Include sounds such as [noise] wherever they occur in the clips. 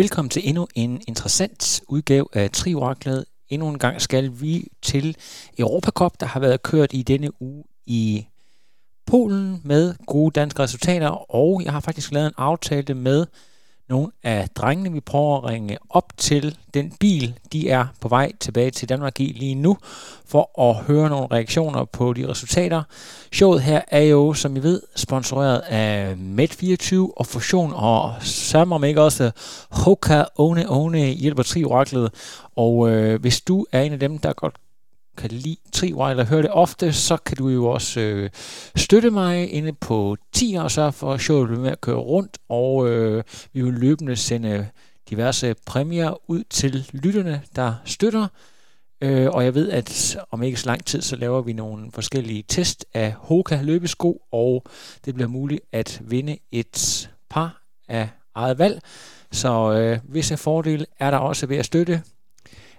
Velkommen til endnu en interessant udgave af Trioraklet. Endnu en gang skal vi til Europacup, der har været kørt i denne uge i Polen med gode danske resultater, og jeg har faktisk lavet en aftale med nogle af drengene, vi prøver at ringe op til den bil, de er på vej tilbage til Danmark i lige nu, for at høre nogle reaktioner på de resultater. Showet her er jo, som I ved, sponsoreret af Med24 og Fusion, og sammen om ikke også Hoka One One hjælper Trioraklet. Og øh, hvis du er en af dem, der godt kan lide Triwire eller hører det ofte, så kan du jo også øh, støtte mig inde på 10 og så for, showet bliver med at køre rundt, og øh, vi vil løbende sende diverse præmier ud til lytterne, der støtter. Øh, og jeg ved, at om ikke så lang tid, så laver vi nogle forskellige test af Hoka løbesko, og det bliver muligt at vinde et par af eget valg. Så øh, visse fordele er der også ved at støtte.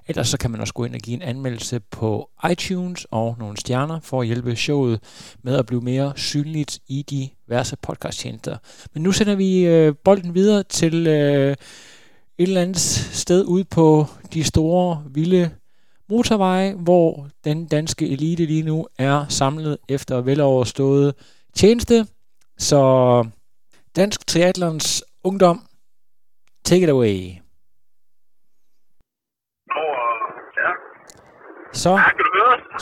Ellers så kan man også gå ind og give en anmeldelse på iTunes og nogle stjerner for at hjælpe showet med at blive mere synligt i de diverse podcasttjenester. Men nu sender vi øh, bolden videre til øh, et eller andet sted ud på de store, vilde motorveje, hvor den danske elite lige nu er samlet efter veloverstået tjeneste. Så Dansk Triathlons Ungdom, take it away. Så,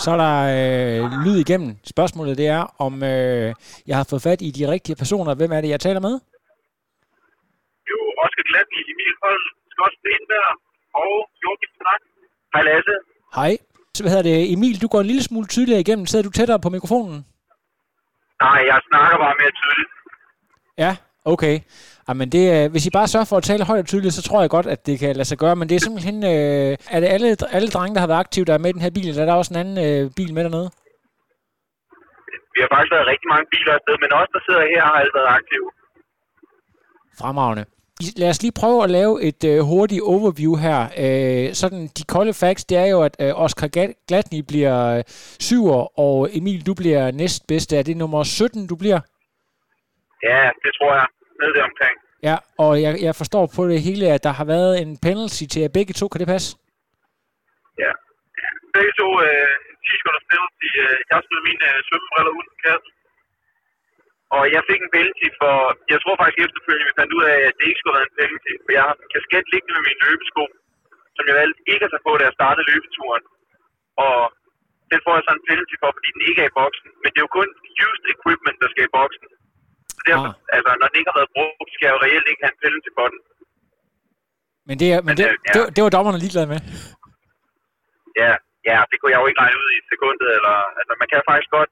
så er der øh, lyd igennem. Spørgsmålet det er, om øh, jeg har fået fat i de rigtige personer. Hvem er det, jeg taler med? Jo, Oscar Gladney, Emil Holm, Scott Stenberg og Joachim Snak. Hej Lasse. Hej. Så hvad hedder det? Emil, du går en lille smule tydeligere igennem. Sidder du tættere på mikrofonen? Nej, jeg snakker bare mere tydeligt. Ja, okay. Jamen det, øh, hvis I bare sørger for at tale højt og tydeligt, så tror jeg godt, at det kan lade sig gøre. Men det er simpelthen... Øh, er det alle, alle drenge, der har været aktive, der er med i den her bil? Eller er der også en anden øh, bil med dernede? Vi har faktisk været rigtig mange biler afsted, men os, der sidder her, har alle været aktive. Fremragende. Lad os lige prøve at lave et øh, hurtigt overview her. Øh, sådan, de kolde facts, det er jo, at øh, Oscar Gla- Gladney bliver øh, syver, og Emil, du bliver næstbedste. Er det nummer 17, du bliver? Ja, det tror jeg. Nede der omkring. Ja, og jeg, jeg forstår på det hele, at der har været en penalty til jer begge to. Kan det passe? Ja. Begge to øh, 10 sekunder penalty. Øh, jeg smed mine øh, svømmebriller ud af kassen. Og jeg fik en penalty for... Jeg tror faktisk efterfølgende, vi fandt ud af, at det ikke skulle have været en penalty. For jeg har en kasket liggende med mine løbesko, som jeg valgte ikke at tage på, da jeg startede løbeturen. Og den får jeg så en penalty for, fordi den ikke er i boksen. Men det er jo kun used equipment, der skal i boksen. Derfor, Ah. altså, når den ikke har været brugt, skal jeg jo reelt ikke have en penalty for den. Men det, men Men, det, øh, ja. det, det var dommerne ligeglade med. Ja, ja, det kunne jeg jo ikke regne ud i sekundet. Eller, altså, man kan faktisk godt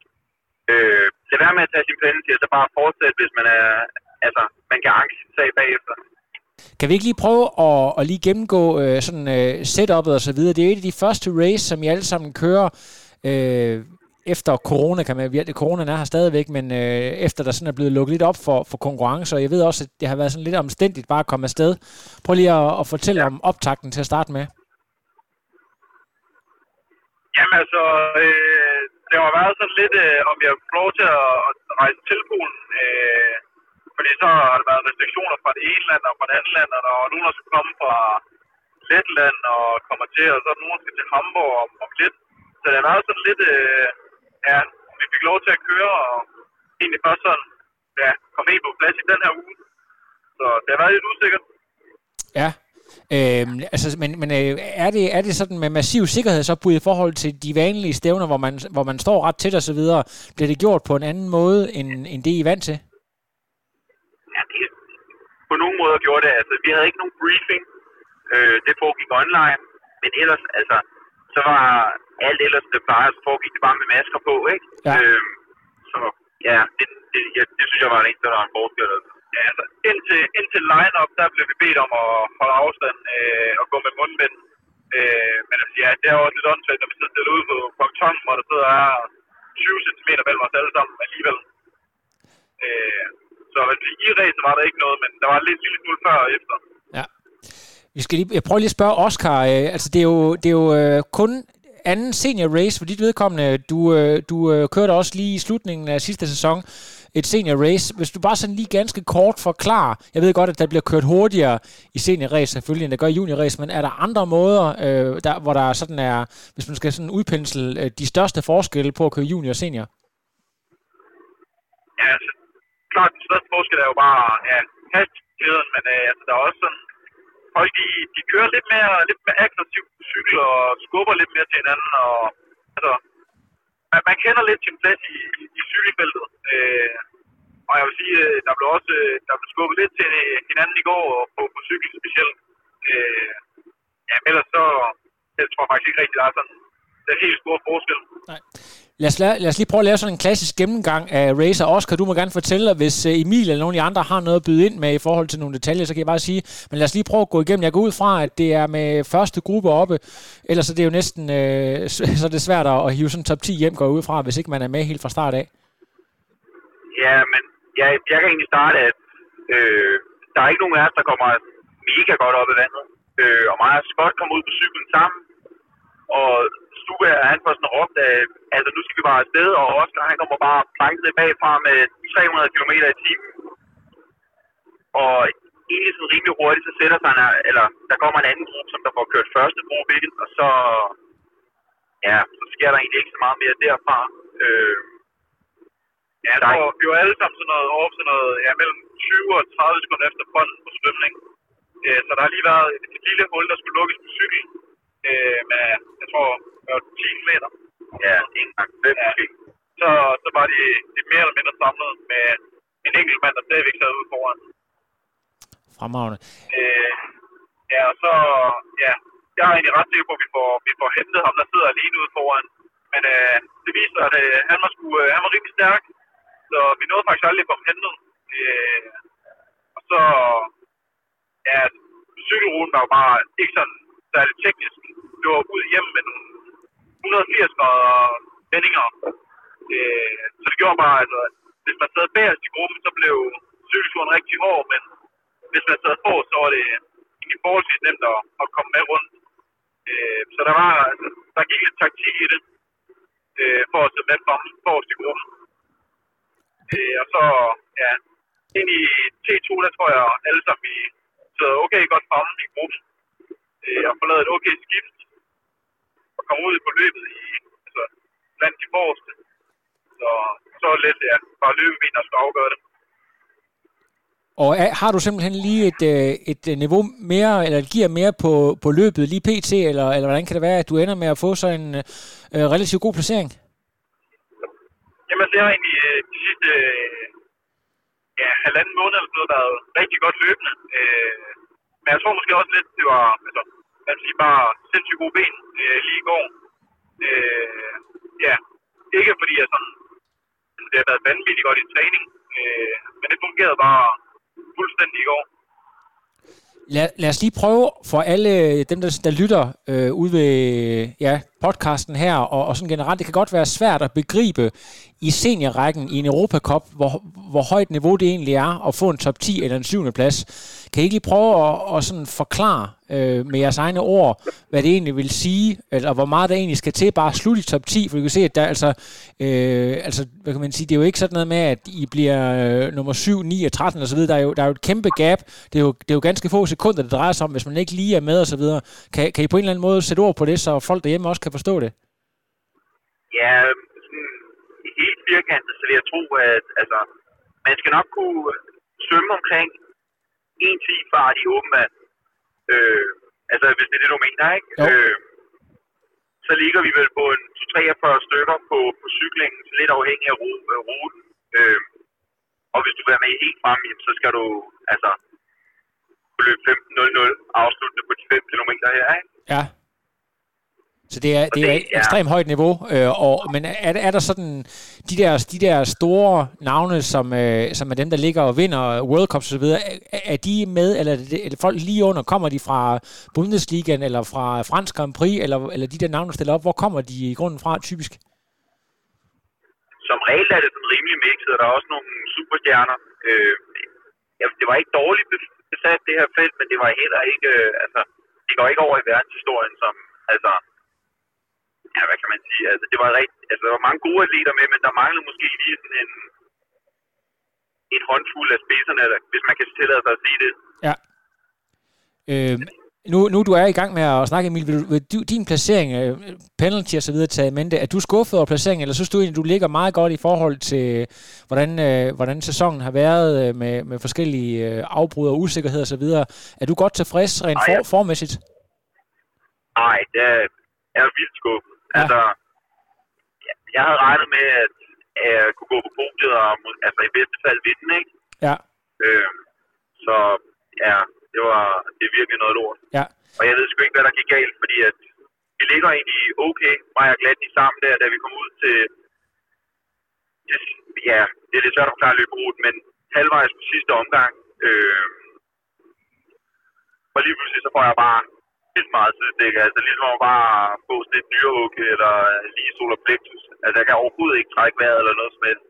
øh, lade være med at tage sin penalty, og så bare fortsætte, hvis man er... Altså, man kan anke sin sag bagefter. Kan vi ikke lige prøve at, at lige gennemgå øh, sådan øh, setup'et og så videre? Det er et af de første race, som I alle sammen kører øh, efter corona, kan man Corona er her stadigvæk, men øh, efter der sådan er blevet lukket lidt op for, for konkurrence, og jeg ved også, at det har været sådan lidt omstændigt bare at komme afsted. Prøv lige at, at fortælle om optakten til at starte med. Jamen altså, øh, det har været sådan lidt, øh, om jeg får lov til at, at rejse til Polen. Øh, fordi så har der været restriktioner fra det ene land og fra det andet land, og der er nogen, der skal komme fra Letland og kommer til, og så er der nogen, der skal til Hamburg om, om lidt. Så det har været sådan lidt, øh, ja, vi fik lov til at køre, og egentlig først sådan, ja, komme helt på plads i den her uge. Så det har været lidt usikkert. Ja. Øhm, altså, men men øh, er, det, er det sådan med massiv sikkerhedsopbud i forhold til de vanlige stævner, hvor man, hvor man står ret tæt og så videre? Bliver det gjort på en anden måde, end, end det I er vant til? Ja, det, på nogen måder gjorde det. Altså, vi havde ikke nogen briefing. Øh, det foregik online. Men ellers, altså, så var alt ellers, det plejer, så foregik det bare med masker på, ikke? Ja. Øh, så ja, det, det, ja, det synes jeg var det eneste, der var en forskel. Ja, altså, indtil, indtil line-up, der blev vi bedt om at holde afstand øh, og gå med mundbind. Øh, men altså, ja, det er også lidt åndssvagt, når vi sidder stille ude på ponton, hvor der sidder er 20 cm mellem os alle sammen alligevel. Øh, så altså, i ræset var der ikke noget, men der var lidt lille smule før og efter. Ja. Vi skal lige, jeg prøver lige at spørge Oscar. Øh, altså, det er jo, det er jo øh, kun anden senior race for dit vedkommende. Du, øh, du øh, kørte også lige i slutningen af sidste sæson et senior race. Hvis du bare sådan lige ganske kort forklarer, jeg ved godt, at der bliver kørt hurtigere i senior race selvfølgelig, end der gør i junior race, men er der andre måder, øh, der, hvor der sådan er, hvis man skal sådan udpensle øh, de største forskelle på at køre junior og senior? Ja, altså, klart, den største forskel er jo bare ja, hastigheden, men øh, altså, der er også sådan, folk de, de kører lidt mere, lidt mere aggressivt på cykel og skubber lidt mere til hinanden, og altså, man, man kender lidt sin plads i, i, i cykelfeltet. Øh, og jeg vil sige, øh, der blev også øh, der blev skubbet lidt til hinanden i går på, på cykel specielt. Øh, ja, men ellers så, jeg tror faktisk ikke rigtig, der er sådan den helt store forskel. Nej. Lad os, lad, lad os lige prøve at lave sådan en klassisk gennemgang af Racer. Oscar, du må gerne fortælle, hvis øh, Emil eller nogen af de andre har noget at byde ind med i forhold til nogle detaljer, så kan jeg bare sige, men lad os lige prøve at gå igennem. Jeg går ud fra, at det er med første gruppe oppe, ellers er det jo næsten øh, så er det svært at, hive sådan top 10 hjem, går ud fra, hvis ikke man er med helt fra start af. Ja, men jeg, jeg kan egentlig starte, at øh, der er ikke nogen af os, der kommer mega godt op i vandet. Øh, og mig og Scott kom ud på cyklen sammen, og Stube han var sådan råbt, at altså, nu skal vi bare afsted, og Oscar han kommer bare planket bagfra med 300 km i timen. Og egentlig sådan rimelig hurtigt, så sætter sig, eller der kommer en anden gruppe, som der får kørt første gruppe ind, og så, ja, så sker der egentlig ikke så meget mere derfra. Øh, ja, der er, vi var alle sammen sådan noget, over sådan noget, ja, mellem 20 og 30 sekunder efter fonden på svømning. Øh, så der har lige været et, et lille hul, der skulle lukkes på cykel, øh, med, jeg tror, 10 meter. Ja, en gang fem ja. Så, så var de, de mere eller mindre samlet med en enkelt mand, der stadigvæk sad ude foran. Fremragende. Øh, ja, og så, ja, jeg er egentlig ret sikker på, at vi får, vi får hentet ham, der sidder alene ude foran. Men øh, det viser, at øh, han, var sgu, øh, han var rigtig stærk, så vi nåede faktisk aldrig at ham hentet. Øh, og så, ja, cykelruten var jo bare ikke sådan særlig teknisk. Det ud hjem med nogle 180 grader vendinger. Øh, så det gjorde bare, altså, hvis man sad bagerst i gruppen, så blev cykelturen rigtig hård, men hvis man sad på, så var det egentlig forholdsvis nemt at, at komme med rundt. Øh, så der var, altså, der gik lidt taktik i det, øh, for at sidde med forrest i gruppen. Øh, og så, ja, ind i T2, der tror jeg alle sammen, vi sidder okay godt fremme i gruppen. Øh, og får lavet et okay skift komme ud på løbet i, altså, blandt de forreste. Så, så er det lidt, ja, bare løbeben, der skal afgøre det. Og er, har du simpelthen lige et, øh, et øh, niveau mere, eller et gear mere på, på løbet lige pt, eller, eller hvordan kan det være, at du ender med at få så en øh, relativt god placering? Jamen, det har egentlig øh, de sidste øh, ja, halvanden måned eller noget været rigtig godt løbende. Øh, men jeg tror måske også lidt, det var, altså, man siger bare sindssygt gode ben øh, lige i går. Øh, ja, ikke fordi jeg sådan, det har været vanvittigt godt i træning, øh, men det fungerede bare fuldstændig i går. Lad, lad os lige prøve for alle dem, der, der lytter øh, ud ved ja, podcasten her, og, og sådan generelt, det kan godt være svært at begribe i seniorrækken i en Europacup, hvor, hvor højt niveau det egentlig er at få en top 10 eller en syvende plads. Kan I ikke lige prøve at, at sådan forklare øh, med jeres egne ord, hvad det egentlig vil sige, eller hvor meget der egentlig skal til bare at slutte i top 10, for du kan se, at der altså, øh, altså, hvad kan man sige, det er jo ikke sådan noget med, at I bliver øh, nummer 7, 9 og 13 og så videre, der er jo, der er jo et kæmpe gap, det er, jo, det er jo ganske få sekunder, det drejer sig om, hvis man ikke lige er med og så videre. Kan, kan I på en eller anden måde sætte ord på det, så folk derhjemme også kan forstå det? Ja, sådan helt firkantet, så vil jeg tro, at altså, man skal nok kunne svømme omkring 1-10 fart i åben vand. Øh, altså, hvis det er det, du mener, ikke? Øh, så ligger vi vel på en 43 stykker på, på cyklingen, lidt afhængig af ruten. Øh, og hvis du vil være med helt frem, så skal du altså løbe 15.00 afsluttende på de 5 km her, ikke? Ja. Så det er, det er det et er- ekstremt højt niveau, øh, og, men er, er der sådan de der, de der store navne, som, øh, som er dem, der ligger og vinder World Cups osv., er, er de med, eller er det, folk lige under, kommer de fra Bundesligaen, eller fra Fransk Grand Prix, eller, eller de der navne, der stiller op, hvor kommer de i grunden fra, typisk? som regel er det sådan rimelig mixet, og der er også nogle superstjerner. Øh, ja, det var ikke dårligt besat, det her felt, men det var heller ikke, øh, altså, det går ikke over i verdenshistorien, som, altså, ja, hvad kan man sige, altså, det var rigtig, altså, der var mange gode atleter med, men der manglede måske lige sådan en, en håndfuld af spidserne, hvis man kan tillade sig at sige det. Ja. Øh, nu, nu du er i gang med at snakke, Emil, vil, vil du, din placering, øh, penalty og så videre taget mente, er du skuffet over placeringen, eller synes du egentlig, du ligger meget godt i forhold til, hvordan, øh, hvordan sæsonen har været øh, med, med forskellige øh, afbrud og usikkerhed og så videre? Er du godt tilfreds rent Ej, for, ja. formæssigt? Nej, det er, jeg er vildt skuffet. Ja. Altså, jeg- jeg havde regnet med, at at jeg kunne gå på podiet og altså, i bedste fald vinde, ikke? Ja, Øh, så ja, det var det er virkelig noget lort. ja, Og jeg ved sgu ikke, hvad der gik galt, fordi at vi ligger egentlig okay, mig og i sammen der, da vi kom ud til, til ja, det er lidt svært at forklare løberuten, men halvvejs på sidste omgang, øh, og lige pludselig så får jeg bare vildt meget sidestik, altså ligesom at bare få sådan et dyrehug eller lige solar plexus. Altså jeg kan overhovedet ikke trække vejret eller noget som helst.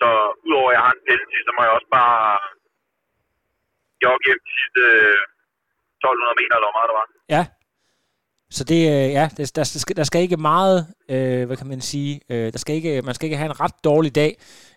Så udover at jeg har en penalty, så må jeg også bare jogge hjem de sidste øh, 1200 meter, eller hvor meget der var. ja. Så det, øh, ja, det, der, der, skal, der skal ikke meget, øh, hvad kan man sige, øh, der skal ikke, man skal ikke have en ret dårlig dag,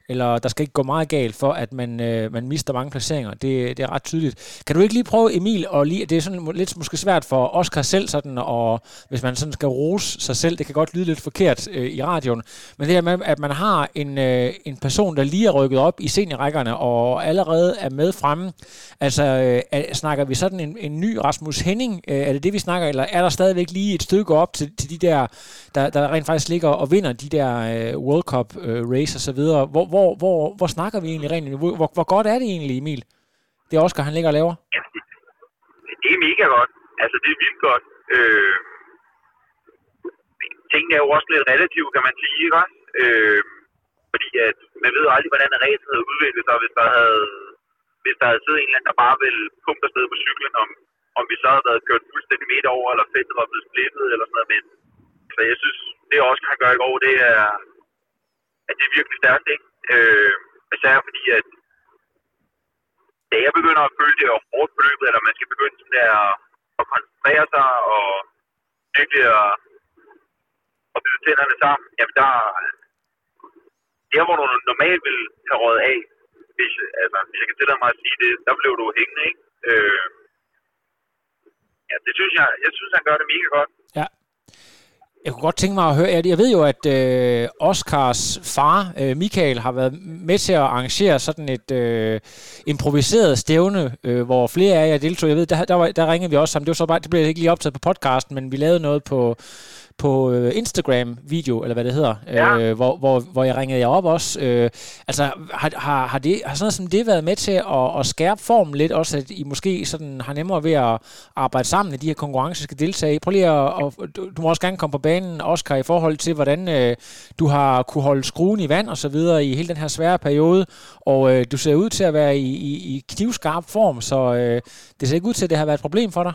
eller der skal ikke gå meget galt for, at man, øh, man mister mange placeringer. Det, det er ret tydeligt. Kan du ikke lige prøve, Emil, og lige, det er sådan lidt måske svært for Oscar selv, sådan, og hvis man sådan skal rose sig selv, det kan godt lyde lidt forkert øh, i radioen, men det her med, at man har en, øh, en person, der lige er rykket op i seniorrækkerne, og allerede er med fremme. Altså, øh, er, snakker vi sådan en, en ny Rasmus Henning? Øh, er det det, vi snakker, eller er der stadigvæk lige et stykke op til, til de der, der, der rent faktisk ligger og vinder de der øh, World Cup øh, race og så videre? Hvor, hvor, hvor, hvor snakker vi egentlig rent? Hvor, hvor, hvor godt er det egentlig, Emil? Det er Oscar, han ligger og laver. Jamen, det, er mega godt. Altså, det er vildt godt. Øh, tingene er jo også lidt relativt, kan man sige, ikke også? Øh, fordi at man ved aldrig, hvordan racen havde udviklet sig, hvis der havde, hvis der havde siddet en eller anden, der bare ville pumpe afsted på cyklen, om, om vi så havde været kørt fuldstændig midt over, eller feltet var blevet splittet, eller sådan noget. Men så jeg synes, det også kan gøre i går, det er, at det er virkelig stærkt, ikke? Øh, især fordi, at da jeg begynder at føle det er hårdt på løbet, eller man skal begynde sådan der at koncentrere sig og virkelig at, at byde tænderne sammen, jamen der, der hvor du normalt vil have råd af, hvis, altså, hvis jeg kan tillade mig at sige det, der blev du hængende, ikke? Øh, ja, det synes jeg, jeg synes, han gør det mega godt. Ja. Jeg kunne godt tænke mig at høre, jeg jeg ved jo, at øh, Oscars far, øh, Michael, har været med til at arrangere sådan et øh, improviseret stævne, øh, hvor flere af jer deltog. Jeg ved, der, der, var, der ringede vi også sammen. Det, var så bare, det blev ikke lige optaget på podcasten, men vi lavede noget på, på øh, Instagram-video, eller hvad det hedder, Ja. øh, hvor, hvor, hvor jeg ringede jer op også. Øh, altså, har, har, har, det, har sådan noget som det været med til at, at skærpe formen lidt, også at I måske sådan har nemmere ved at arbejde sammen i de her konkurrencer, skal deltage i? Prøv lige at, at du, du må også gerne komme på banen, Oscar, i forhold til, hvordan øh, du har kunne holde skruen i vand og så videre i hele den her svære periode, og øh, du ser ud til at være i, i, i knivskarp form, så øh, det ser ikke ud til, at det har været et problem for dig.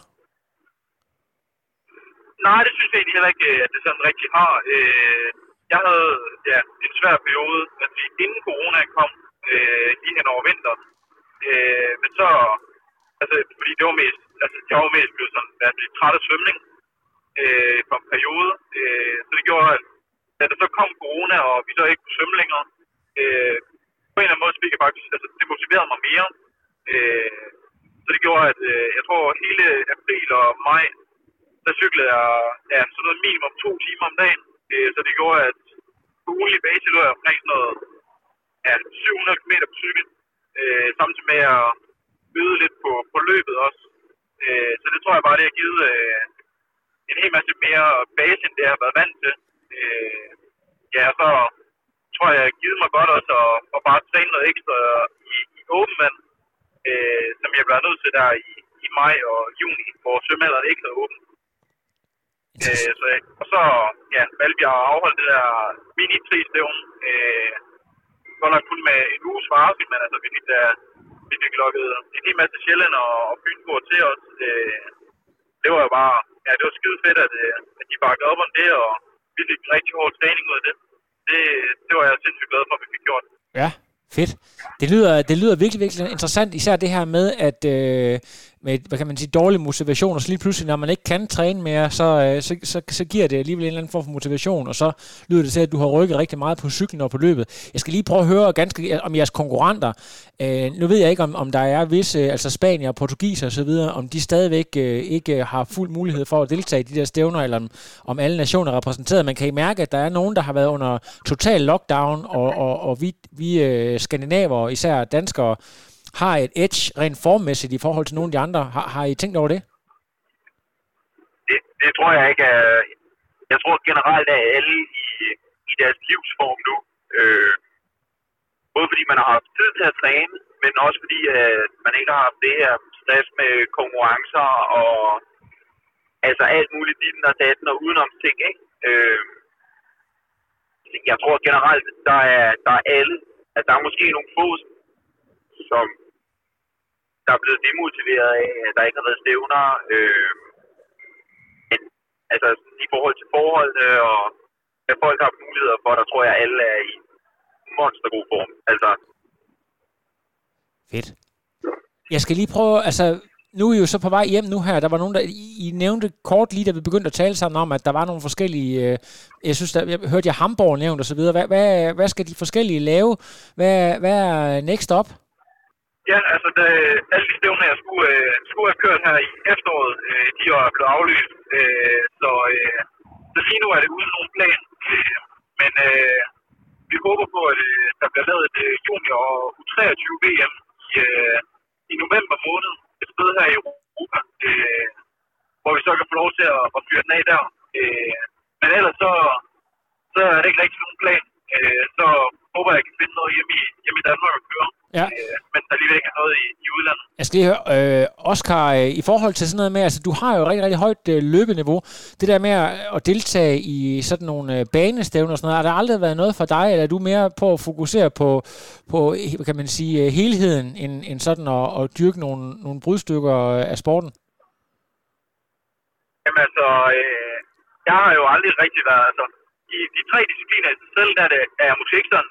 Nej, det synes jeg egentlig heller ikke, at det sådan rigtig har. Øh, jeg havde ja, en svær periode, at vi inden corona kom, øh, lige hen over vinter. Øh, men så, altså, fordi det var mest, altså, jeg var mest blevet sådan, at blive træt af svømning øh, for en periode. Øh, så det gjorde, at da der så kom corona, og vi så ikke kunne svømme længere, øh, på en eller anden måde, så fik jeg faktisk, altså, det motiverede mig mere. Øh, så det gjorde, at øh, jeg tror, hele april og maj, der cyklede jeg ja, sådan noget minimum to timer om dagen. Øh, så det gjorde, at på ugenlig basis lå jeg omkring sådan noget ja, 700 km på cykel. Øh, samtidig med at byde lidt på, på løbet også. Øh, så det tror jeg bare, det har givet en hel masse mere base, end det jeg har været vant til. Ja, og så tror jeg, jeg har givet mig godt også at, at bare træne noget ekstra i, i åben vand, øh, som jeg bliver nødt til der i, i maj og juni, hvor svømmehallerne ikke er Øh, så, og så ja, valgte vi at afholde det der mini tri stævn øh, godt nok kun med en uges varsel, men altså, vi fik, da, vi fik lukket en hel masse Sjælland og, og Fynboer til os. Øh, det var jo bare, ja, det var skide fedt, at, øh, at de bakkede op om det, og vi fik en rigtig hård træning ud af det. Det, det var jeg sindssygt glad for, at vi fik gjort. Ja, fedt. Det lyder, det lyder virkelig, virkelig interessant, især det her med, at øh, med, hvad kan man sige, dårlig motivation, og så lige pludselig, når man ikke kan træne mere, så, øh, så, så, så giver det alligevel en eller anden form for motivation, og så lyder det til, at du har rykket rigtig meget på cyklen og på løbet. Jeg skal lige prøve at høre ganske om jeres konkurrenter. Øh, nu ved jeg ikke, om, om der er visse, altså Spanier, Portugiser osv., om de stadigvæk øh, ikke har fuld mulighed for at deltage i de der stævner, eller om, om alle nationer er repræsenteret. Man kan I mærke, at der er nogen, der har været under total lockdown, og, og, og vi, vi øh, skandinaver, især danskere, har et edge rent formmæssigt i forhold til nogle af de andre. Har, har I tænkt over det? det? Det tror jeg ikke. Jeg tror generelt, at alle i, i deres livsform nu, øh, både fordi man har haft tid til at træne, men også fordi at man ikke har haft det her stress med konkurrencer og altså alt muligt dit og datten og udenom ting, ikke? Øh, jeg tror generelt, der er, der er alle, at der er måske nogle få, som der er blevet demotiveret af, at der ikke har været stævner. Øh, men altså i forhold til forholdene og hvad folk har muligheder for, der tror jeg, at alle er i monstergod form. Altså. Fedt. Jeg skal lige prøve, altså nu er I jo så på vej hjem nu her. Der var nogen, der I nævnte kort lige, da vi begyndte at tale sammen om, at der var nogle forskellige... Øh, jeg synes, der, jeg hørte jeg Hamburg nævnt og så videre. Hvad, hvad, hvad skal de forskellige lave? Hvad, hvad er next up? Ja, altså da, alle de stævner, jeg skulle, øh, skulle have kørt her i efteråret, øh, de er blevet aflyst. Øh, så, øh, så lige nu er det uden nogen plan. Øh, men øh, vi håber på, at øh, der bliver lavet et øh, junior og U23 VM i, øh, i november måned. Et sted her i Europa, øh, hvor vi så kan få lov til at, at fyre den af der. Øh, men ellers så, så er det ikke rigtig nogen plan. Øh, så håber jeg, jeg kan finde noget hjemme i, hjemme i Danmark at køre. Ja. Øh, men der lige ikke er noget i, i udlandet. Jeg skal lige høre, øh, Oscar, øh, i forhold til sådan noget med, altså du har jo rigtig, rigtig højt øh, løbeniveau. Det der med at, deltage i sådan nogle øh, banestævner og sådan noget, har der aldrig været noget for dig, eller er du mere på at fokusere på, på kan man sige, øh, helheden, end, end sådan at, at dyrke nogle, nogle brudstykker af sporten? Jamen altså, øh, jeg har jo aldrig rigtig været, altså, i de tre discipliner i sig selv, der er, det, er motorikeren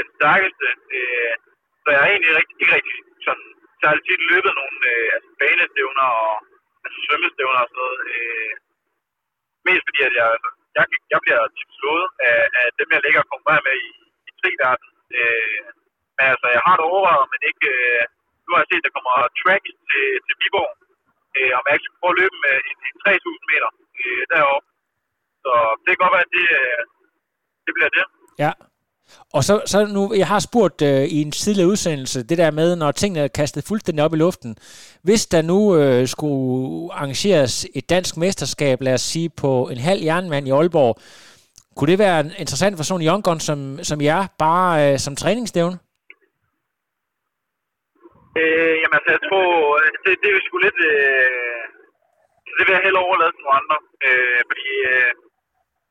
den stærkeste. Øh, så jeg har egentlig rigtig, ikke rigtig sådan, særligt tit løbet nogle øh, altså banestævner og altså svømmestævner og sådan noget. Øh, mest fordi, at jeg, altså, jeg, jeg bliver tit slået af, af dem, jeg ligger og konkurrerer med i, i triverden. Øh, men altså, jeg har det overvejet, men ikke... Øh, nu har jeg set, at der kommer track til, til Viborg, øh, om jeg ikke skulle prøve at løbe med en, en 3.000 meter øh, deroppe. Så det kan godt være, at det, øh, det bliver det. Ja. Og så, så nu, jeg har spurgt øh, i en tidligere udsendelse, det der med, når tingene er kastet fuldstændig op i luften. Hvis der nu øh, skulle arrangeres et dansk mesterskab, lad os sige, på en halv jernmand i Aalborg, kunne det være interessant for sådan en young gun som, som jer, bare øh, som træningsstævne? Øh, jamen altså, jeg tror, øh, det, det er sgu lidt... Øh, det vil jeg hellere overlade til nogle andre. Øh, fordi, øh,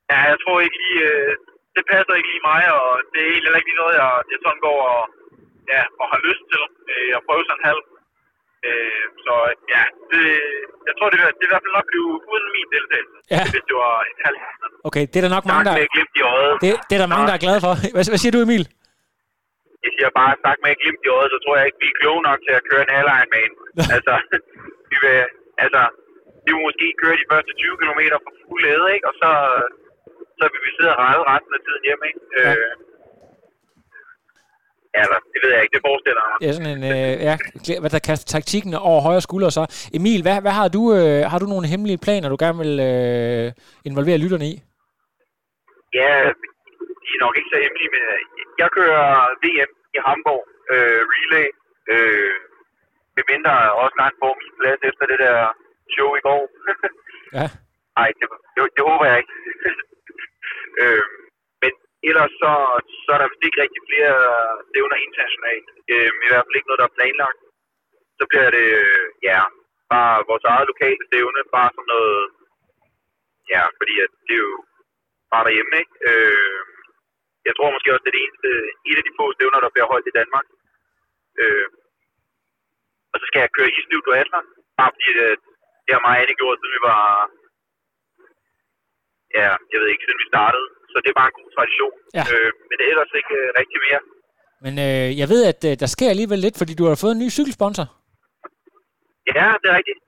ja, jeg tror ikke lige... Øh, det passer ikke lige mig, og det er egentlig ikke noget, jeg, jeg sådan går og, ja, og har lyst til øh, at prøve sådan en halv. Øh, så ja, det, jeg tror, det, det i hvert fald nok blive uden min deltagelse, ja. hvis det var en halv. Okay, det er der nok mange, der... Med glimt i øjet. Det, det er der mange, der er glade for. [laughs] Hvad, hvad siger du, Emil? Jeg siger bare, snak med glimt i øjet, så tror jeg ikke, vi er kloge nok til at køre en halv med [laughs] altså, vi vil, altså, vi vil måske køre de første 20 km for fuld æde, ikke? Og så, så vil vi sidde og rejde resten af tiden hjemme, ikke? Ja. Øh, Ja, det ved jeg ikke, det forestiller mig. Ja, sådan en, øh, ja, hvad der kaster taktikken over højre skulder så. Emil, hvad, hvad har du, øh, har du nogle hemmelige planer, du gerne vil øh, involvere lytterne i? Ja, de er nok ikke så hemmelige, men jeg kører VM i Hamburg, øh, relay, øh, med mindre også gerne får min plads efter det der show i går. ja. [laughs] Nej, det, det, det håber jeg ikke øh, men ellers så, så er der vist ikke rigtig flere stævner internationalt. Øh, I hvert fald ikke noget, der er planlagt. Så bliver det, øh, ja, bare vores eget lokale stævne, bare sådan noget, ja, fordi at det er jo bare derhjemme, ikke? Øh, jeg tror måske også, det er det eneste, et af de få stævner, der bliver holdt i Danmark. Øh, og så skal jeg køre isliv duatler, bare fordi det, det har mig Anne gjort, siden vi var, ja, jeg ved ikke, siden vi startede. Så det er bare en god tradition. Ja. Øh, men det er ellers ikke øh, rigtig mere. Men øh, jeg ved, at øh, der sker alligevel lidt, fordi du har fået en ny cykelsponsor. Ja, det er rigtigt.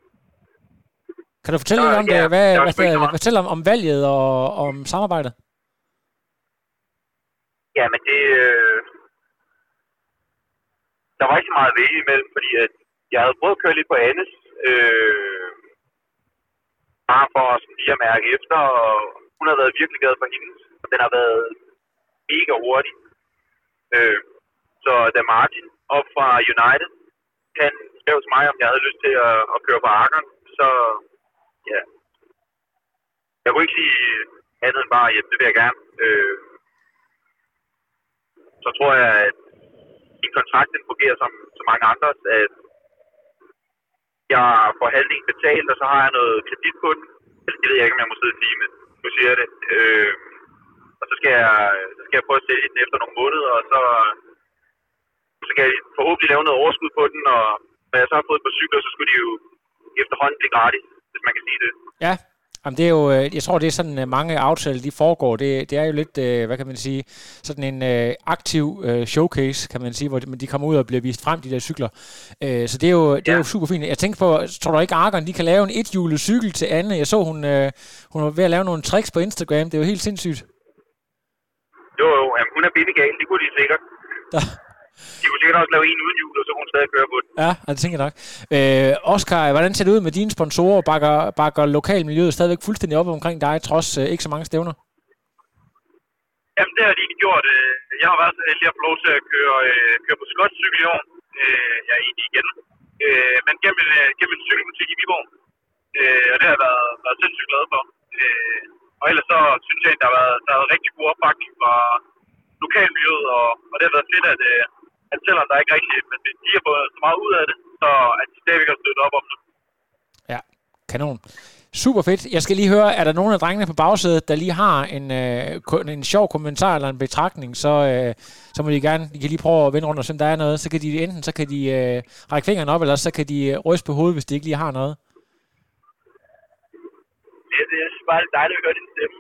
Kan du fortælle Der- lidt om ja, det? Hvad, er hvad, hvad, fortæl om, om valget og om samarbejdet. Ja, men det... Øh, der var ikke så meget at vælge imellem, fordi at jeg havde prøvet at køre lidt på Annes. Øh, bare for os lige at mærke efter, og hun har været virkelig glad for hendes. og Den har været mega hurtig. Øh, så da Martin op fra United, han skrev til mig, om jeg havde lyst til at, at køre på Arkeren, så ja. Jeg kunne ikke sige andet end bare, ja, det vil jeg gerne. Øh, så tror jeg, at min kontrakt den fungerer som så mange andres, at jeg får halvdelen betalt, og så har jeg noget kredit på den. Det ved jeg ikke, om jeg må sidde og sige, men nu siger jeg det. Øh, og så skal, jeg, så skal jeg prøve at sælge den efter nogle måneder, og så, så kan jeg forhåbentlig lave noget overskud på den, og når jeg så har fået på cykler, så skulle de jo efterhånden blive gratis, hvis man kan sige det. Ja, Jamen, det er jo, øh, jeg tror, det er sådan, øh, mange aftaler, de foregår. Det, det er jo lidt, øh, hvad kan man sige, sådan en aktiv showcase, kan man sige, hvor de, kommer ud og bliver vist frem, de der cykler. Så det er, jo, det er jo super fint. Jeg tænker på, tror du ikke, Argon, de kan lave en ethjulet cykel til Anne? Jeg så, hun, hun var ved at lave nogle tricks på Instagram. Det er jo helt sindssygt. Jo, jo, jamen, hun er bindegal, det kunne de sikkert. Der. De kunne sikkert også lave en uden hjul, og så kunne hun stadig køre på den. Ja, det tænker jeg nok. Øh, Oscar, hvordan ser det ud med dine sponsorer? Bakker, bakker lokalmiljøet stadigvæk fuldstændig op omkring dig, trods øh, ikke så mange stævner? Jamen, det har de ikke gjort. Øh, Jeg har været så heldig at få lov til at køre, øh, køre på skotcykel i år. Øh, Jeg er egentlig igen. Øh, Men gennem, en, øh, gennem en cykelbutik i Viborg. Øh, Og det har jeg været, været sindssygt glad for. Øh, Og ellers så synes jeg, at der har været, der har været rigtig god opbakning fra lokalmiljøet. Og, og det har været fedt, at, øh, at selvom der ikke rigtig men de har fået så meget ud af det, så at de stadigvæk har støttet op om det. Ja, kanon. Super fedt. Jeg skal lige høre, er der nogen af drengene på bagsædet, der lige har en, øh, en sjov kommentar eller en betragtning, så, øh, så må de gerne, de kan lige prøve at vende rundt og se, om der er noget. Så kan de enten, så kan de øh, række fingrene op, eller så kan de øh, ryste på hovedet, hvis de ikke lige har noget. Det, det er bare dejligt at høre din stemme.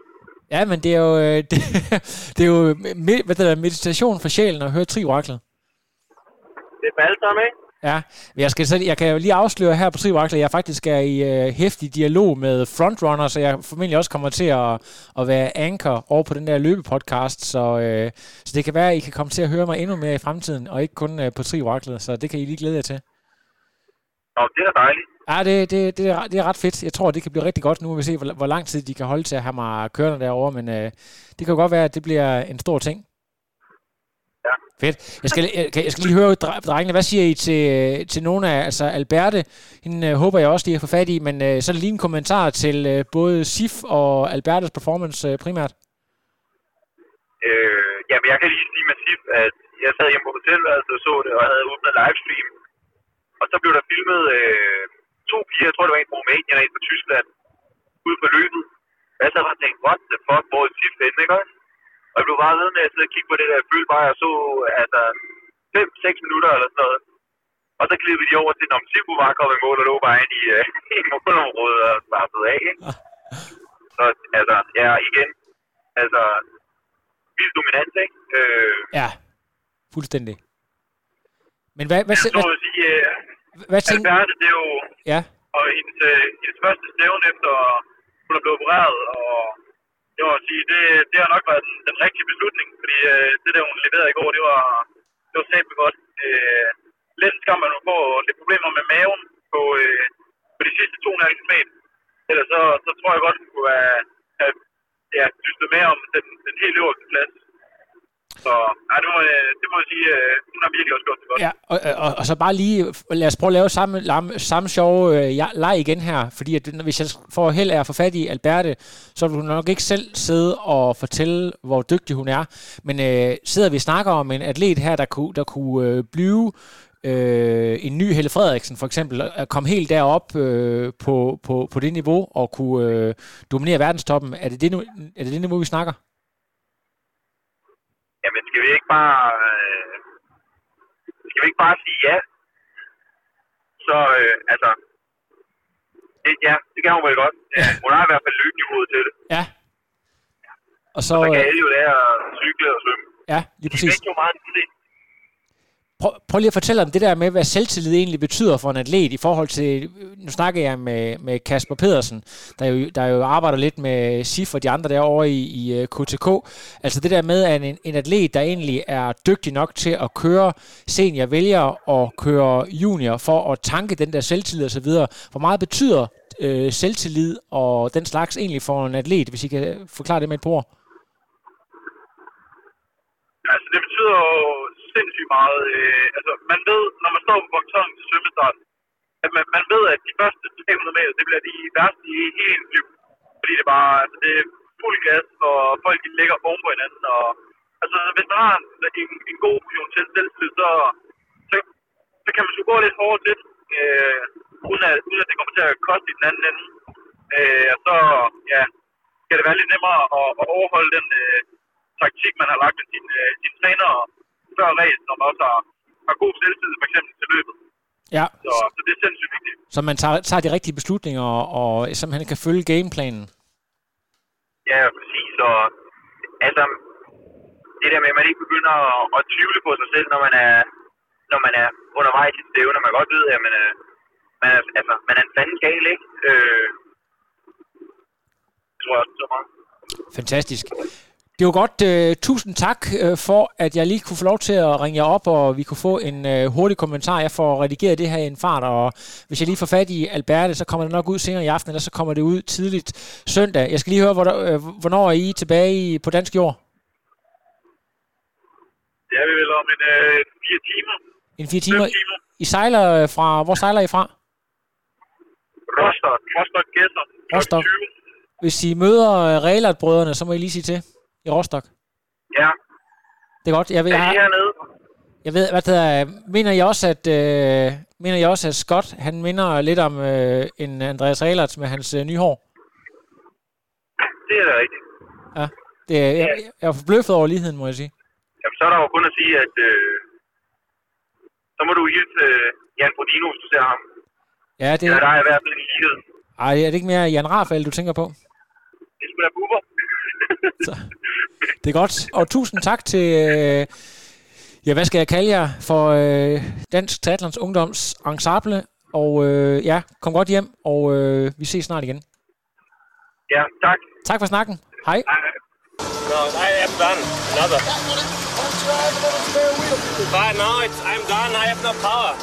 Ja, men det er jo, øh, [laughs] det, det er jo me- hvad det der, meditation for sjælen at høre trioraklet. Det sammen, ikke? Ja, jeg, skal, så, jeg kan jo lige afsløre her på Trivakler, at jeg faktisk er i øh, hæftig dialog med Frontrunner, så jeg formentlig også kommer til at, at være anchor over på den der løbepodcast, så, øh, så det kan være, at I kan komme til at høre mig endnu mere i fremtiden, og ikke kun øh, på Trivaklet, så det kan I lige glæde jer til. Nå, det er dejligt. Ja, det, det, det, er, det er ret fedt. Jeg tror, det kan blive rigtig godt. Nu må vi se, hvor, hvor lang tid de kan holde til at have mig kørende derovre, men øh, det kan jo godt være, at det bliver en stor ting. Ja. Fedt. Jeg skal, jeg, jeg skal lige høre, dre- drengene, hvad siger I til, til nogle af, altså Alberte, hende øh, håber jeg også, de har fået fat i, men øh, så lige en kommentar til øh, både Sif og Albertes performance øh, primært. Øh, jamen, jeg kan lige sige massivt, at jeg sad hjemme på hotelværelset og så det, og havde åbnet livestream. Og så blev der filmet øh, to piger, jeg tror det var en fra Rumænien og en fra Tyskland, ude på løbet. Jeg sad bare og tænkte, what the fuck, hvor er Sif henne, ikke også? Og jeg blev bare ved med at sidde og kigge på det der, jeg følte bare, at jeg så, altså, 5-6 minutter eller sådan noget. Og så glippede de over til, når Sif var kommet i mål, og lå bare inde i, øh, [laughs] i målområdet og startede af, ikke? [laughs] Så altså, ja, igen, altså, vild dominans, ikke? Øh, Ja, fuldstændig. Men hvad, hvad, så hvad, jeg sige, øh, hvad tænker... Alberte, det er jo Ja, og hendes, øh, hendes første stævn efter hun er blevet opereret, og det må sige, det, det har nok været den, den rigtige beslutning, fordi øh, det der, hun leverede i går, det var, det var sæt godt. Øh, lidt skam, man får lidt problemer med maven på, øh, på de sidste 2,5 km. Ellers så, så tror jeg godt, hun kunne have, have ja, dystet mere om den, den helt øverste plads. Så nej, det må, jeg- det må jeg sige, øh, hun har virkelig også gjort det godt. Ja, og, øh, og, og så bare lige, lad os prøve at lave samme, lam- samme sjove øh, ja- leg igen her, fordi at, når- hvis jeg får held af at få fat i Alberte, så vil hun nok ikke selv sidde og fortælle, hvor dygtig hun er, men øh, sidder vi og snakker om en atlet her, der kunne, der kunne øh, blive øh, en ny Helle Frederiksen for eksempel, at komme helt derop øh, på, på, på det niveau og kunne øh, dominere verdenstoppen, er det det, nu, er det det niveau, vi snakker? Jamen, skal vi ikke bare... Øh, skal vi ikke bare sige ja? Så, øh, altså... Det, ja, det kan hun vel godt. Ja, hun har i hvert fald løbeniveauet til det. Ja. Og så, Så kan øh, alle jo lære at cykle og svømme. ja, lige Det præcis. er jo meget det. Prøv, prøv lige at fortælle om det der med, hvad selvtillid egentlig betyder for en atlet i forhold til, nu snakker jeg med, med Kasper Pedersen, der jo, der jo arbejder lidt med SIF og de andre derovre i, i øh, KTK. Altså det der med, at en, en atlet, der egentlig er dygtig nok til at køre senior, vælger at køre junior for at tanke den der selvtillid osv. Hvor meget betyder øh, selvtillid og den slags egentlig for en atlet, hvis I kan forklare det med et par ord? Altså, det betyder jo sindssygt meget. Øh, altså, man ved, når man står på pontonen til svømmestart, at man, man ved, at de første 300 meter, det bliver de værste i hele ens liv. Fordi det bare, altså, det er fuld gas, og folk de ligger oven på hinanden. Og, altså, hvis man har en, en, en god portion til selvtid, så, så, så kan man sgu gå lidt hårdt til, øh, uden, at, uden at det kommer til at koste i den anden ende. Øh, og så, ja, skal det være lidt nemmere at, at overholde den øh, taktik, man har lagt med sin, øh, sin træner før race, når man også har, har god selvtid, for eksempel til løbet. Ja, Så, så det er sindssygt vigtigt. så man tager, tager de rigtige beslutninger og, og simpelthen kan følge gameplanen. Ja, præcis. Og altså, det der med, at man ikke begynder at, at tvivle på sig selv, når man er, når man er undervejs i stævne, når man godt ved, at man er, man er, altså, man er en fanden gal, ikke? Øh, det tror jeg også, er meget. Fantastisk. Det var godt. Uh, tusind tak uh, for, at jeg lige kunne få lov til at ringe jer op, og vi kunne få en uh, hurtig kommentar. Jeg får redigeret det her i en fart, og hvis jeg lige får fat i Alberte, så kommer det nok ud senere i aften, eller så kommer det ud tidligt søndag. Jeg skal lige høre, hvor uh, hvornår er I tilbage i, på dansk jord? Det er vi vel om en øh, fire timer. En fire timer. Timer. I sejler øh, fra, hvor sejler I fra? Rostock. Rostock gæster. Rostock. 20. Hvis I møder Rehlert-brødrene, så må I lige sige til i Rostock. Ja. Det er godt. Jeg ved, Er jeg, har? Jeg ved, hvad det er. Mener I også, at, øh, mener I også, at Scott, han minder lidt om øh, en Andreas Rehlert med hans øh, nye hår? Det er da rigtigt. Ja. Det, er- jeg, jeg er forbløffet over ligheden, må jeg sige. Jamen, så er der jo kun at sige, at øh, så må du hilse øh, Jan Bodino, hvis du ser ham. Ja, det, Det er der er i hvert fald en lighed. ej, er det ikke mere Jan Rafael, du tænker på? Det skulle da buber. [laughs] Så, det er godt. Og tusind tak til, øh, ja, hvad skal jeg kalde jer, for øh, Dansk Triathlons Ungdoms Ensemble. Og øh, ja, kom godt hjem, og øh, vi ses snart igen. Ja, tak. Tak for snakken. Hej. Hej. No, I am done. Another. But no, it's, I'm done. I have no power.